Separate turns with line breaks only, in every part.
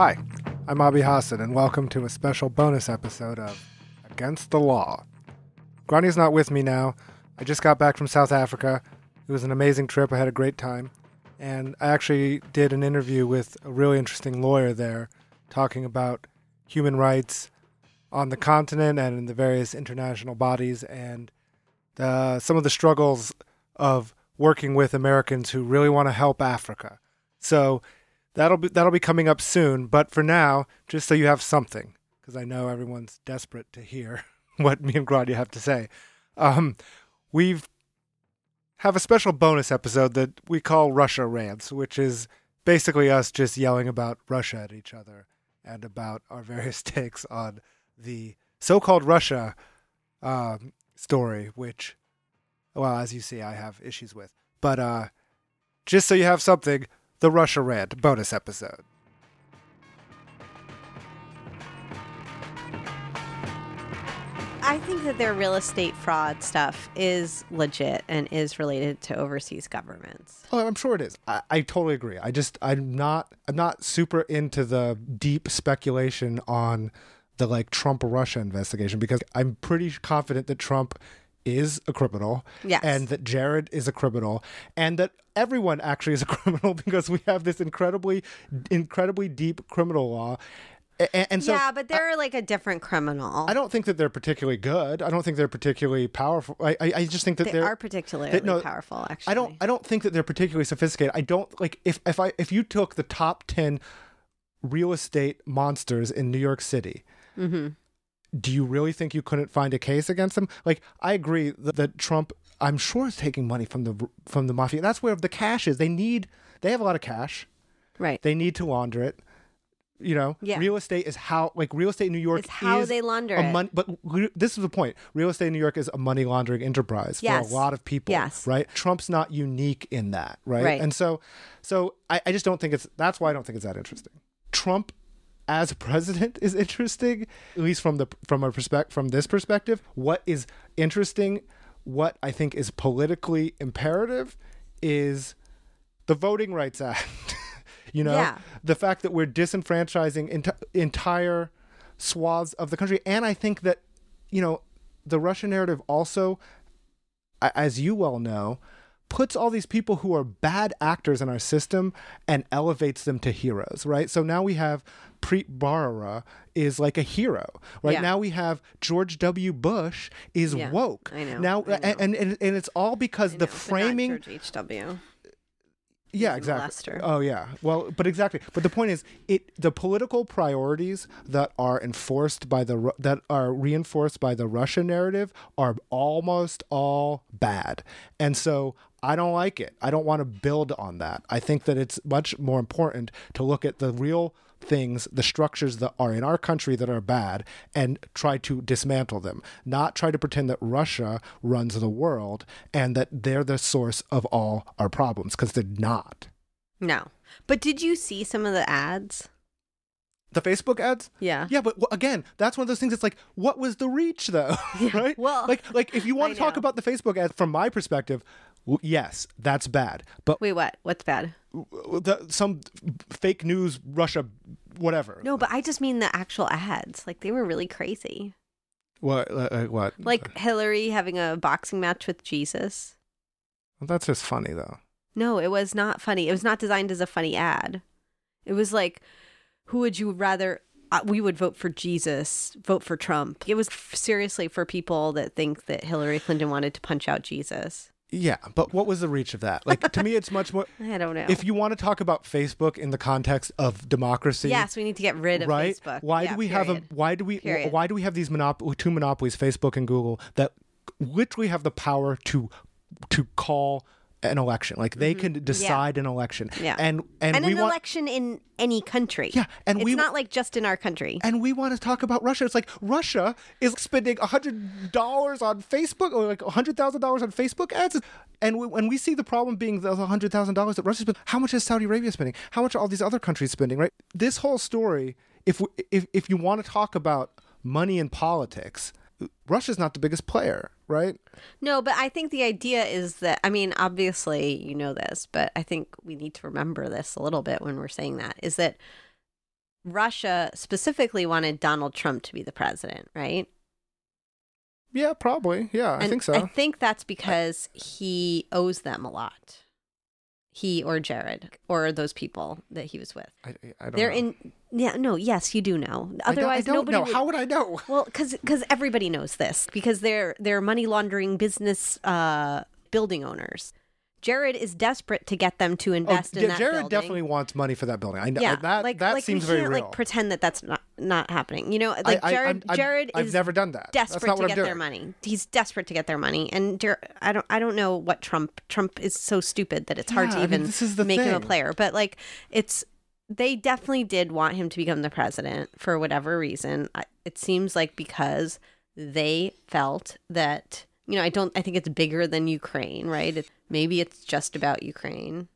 Hi, I'm Avi Hassan, and welcome to a special bonus episode of Against the Law. Grani's not with me now. I just got back from South Africa. It was an amazing trip. I had a great time. And I actually did an interview with a really interesting lawyer there talking about human rights on the continent and in the various international bodies and the, some of the struggles of working with Americans who really want to help Africa. So that'll be that'll be coming up soon. But for now, just so you have something, because I know everyone's desperate to hear what me and Gradia have to say. Um, we've have a special bonus episode that we call Russia Rants, which is basically us just yelling about Russia at each other and about our various takes on the so-called Russia um, story, which, well, as you see, I have issues with. But uh, just so you have something, the Russia Rant bonus episode.
I think that their real estate fraud stuff is legit and is related to overseas governments.
Oh, I'm sure it is. I, I totally agree. I just I'm not I'm not super into the deep speculation on the like Trump Russia investigation because I'm pretty confident that Trump is a criminal
Yes.
and that Jared is a criminal and that everyone actually is a criminal because we have this incredibly incredibly deep criminal law. And, and so
yeah, but they're like a different criminal.
I don't think that they're particularly good. I don't think they're particularly powerful. I, I, I just think that
they
they're
are particularly
no,
powerful. Actually,
I don't. I don't think that they're particularly sophisticated. I don't like if if I if you took the top ten real estate monsters in New York City.
Mm-hmm.
Do you really think you couldn't find a case against them? Like, I agree that, that Trump, I'm sure, is taking money from the from the mafia. That's where the cash is. They need. They have a lot of cash.
Right.
They need to launder it. You know,
Yeah.
real estate is how like real estate in New York
It's how
is
they launder
a
it.
but this is the point. Real estate in New York is a money laundering enterprise
Yes.
for a lot of people.
Yes.
Right. Trump's not unique in that. Right.
Right.
And so, so I, I just don't think it's. That's why I don't think it's that interesting. Trump as president is interesting, at least from the from a perspective from this perspective. What is interesting, what I think is politically imperative, is the Voting Rights Act. you know,
Yeah.
the fact that we're disenfranchising enti- entire swaths of the country, and I think that you know the Russian narrative also, as you well know, puts all these people who are bad actors in our system and elevates them to heroes, right? So now we have Preet Bharara is like a hero, right?
Yeah.
Now we have George W. Bush is
Yeah,
woke.
I know,
Now,
I know.
And, and and it's all because the
know, not
framing
George H.W.
yeah exactly.
Molester.
oh yeah. Well but exactly. But the point is it the political priorities that are enforced by the that are reinforced by the russian narrative are almost all bad. And so i don't like it. I don't want to build on that. I think that it's much more important to look at the real things the structures that are in our country that are bad and try to dismantle them not try to pretend that russia runs the world and that they're the source of all our problems because they're not
No, but did you see some of the ads?
the facebook ads
Yeah.
yeah but w- again that's one of those things it's like what was the reach though right
well,
like like if you want to talk about the facebook ads from my perspective w- yes that's bad but
Wait, what? What's bad?
the, some fake news russia whatever
No, but I just mean the actual ads. Like they were really crazy.
what uh, what
Like Hillary having a boxing match with Jesus.
Well, that's just funny though
No, it was not funny. It was not designed as a funny ad. It was like, who would you rather? Uh, we would vote for Jesus, vote for Trump. It was f- seriously for people that think that Hillary Clinton wanted to punch out Jesus.
Yeah but what was the reach of that like to me it's much more
I don't know.
if you want to talk about facebook in the context of democracy
yes, we need to get rid of
right
Facebook.
why
Yeah,
do we have a why do we
Period.
why do we have these monop- two monopolies facebook and google that literally have the power to to call an election like they can decide an election
Mm-hmm. Yeah.
and and,
and
we
an
want
election in any country.
Yeah, and
it's
we-
not like just in our country.
and we want to talk about Russia. It's like Russia is spending hundred dollars on Facebook or like hundred thousand dollars on Facebook ads, and we, when we see the problem being the hundred thousand dollars that Russia spent, how much is Saudi Arabia spending? How much are all these other countries spending? Right? This whole story, if we, if if you want to talk about money and politics, Russia's not the biggest player, right?
No, but I think the idea is that I mean, obviously you know this, but I think we need to remember this a little bit when we're saying that is that Russia specifically wanted Donald Trump to be the president, right?
Yeah, probably. Yeah, I think so.
I think that's because he owes them a lot. He or Jared or those people that he was with.
I, I don't
They're
know.
in. Yeah, no, yes, you do know.
I don't-
Otherwise,
I don't,
nobody.
know.
would-
How would I know?
Well, because everybody knows this because they're they're money laundering business uh, building owners. Jared is desperate to get them to oh, invest
oh,
in
yeah,
that
Jared
building.
definitely wants money for that building. I know
yeah,
that.
like
that
like
seems
we
very
can't
real.
like pretend that that's not not happening. You know, like
I,
Jared
I'm- I'm-
Jared
I've
is
never done that. That's
desperate to get
I'm
their
doing.
money. He's desperate to get their money, and Jer- I don't I don't know what Trump Trump is so stupid that it's hard
Yeah,
to
I mean,
even
the
make him a player. But like it's they definitely did want him to become the president for whatever reason. It seems like because they felt that you know I don't I think it's bigger than Ukraine, right? It, maybe it's just about Ukraine.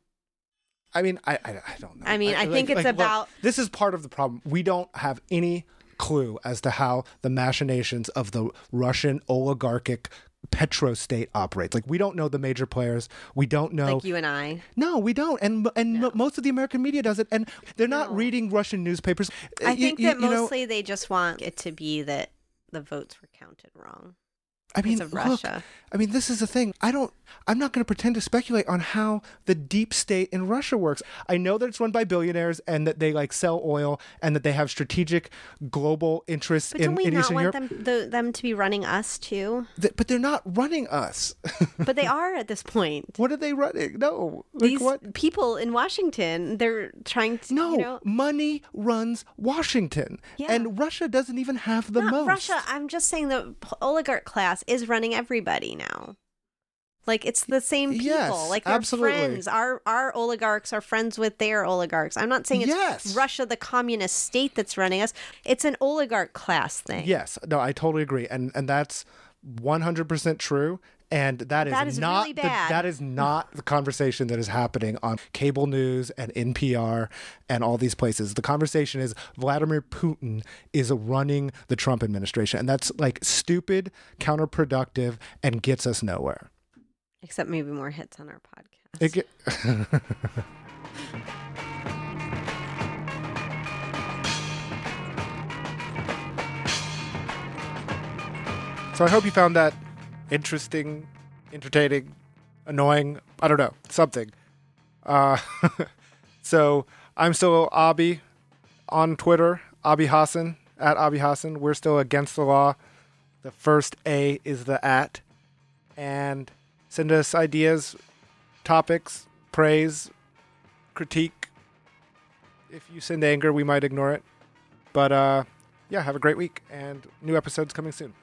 I mean, I, I, I don't know.
I mean, I think it's
look,
about-
this is part of the problem. We don't have any clue as to how the machinations of the Russian oligarchic petrostate operates. Like, we don't know the major players. We don't know.
Like you and I.
no, we don't, and and mo- most of the American media does it, and they're not
No.
reading Russian newspapers.
I think
you-
that
you know,
mostly they just want it to be that the votes were counted wrong
I mean, look,
Russia.
I mean, this is the thing. I don't. I'm not going to pretend to speculate on how the deep state in Russia works. I know that it's run by billionaires and that they like sell oil and that they have strategic global interests
But
in,
don't we
in
not
Eastern
want
Europe.
them the, them to be running us too?
Th- but they're not running us.
But they are at this point.
what are they running? No, like
These
what?
people in Washington, they're trying to
No,
you know,
money runs Washington,
Yeah.
and Russia doesn't even have the
not
most.
Russia. I'm just saying the oligarch class is running everybody now. Like it's the same people.
Yes,
like they're
absolutely.
friends. Our our oligarchs are friends with their oligarchs. I'm not saying it's
Yes.
Russia, the communist state, that's running us. It's an oligarch class thing.
Yes, no, I totally agree, and and that's one hundred percent true. And that is,
That is
not
really
the, that is not the conversation that is happening on cable news and NPR and all these places. The conversation is Vladimir Putin is running the Trump administration, and that's like stupid, counterproductive, and gets us nowhere.
Except maybe more hits on our podcast.
It so I hope you found that interesting, entertaining, annoying. I don't know, something. Uh, so I'm still Abi on Twitter, Abi Hassan at Abi Hassan. We're still against the law. The first A is the at, and send us ideas, topics, praise, critique. If you send anger, we might ignore it. But uh, yeah, have a great week, and new episodes coming soon.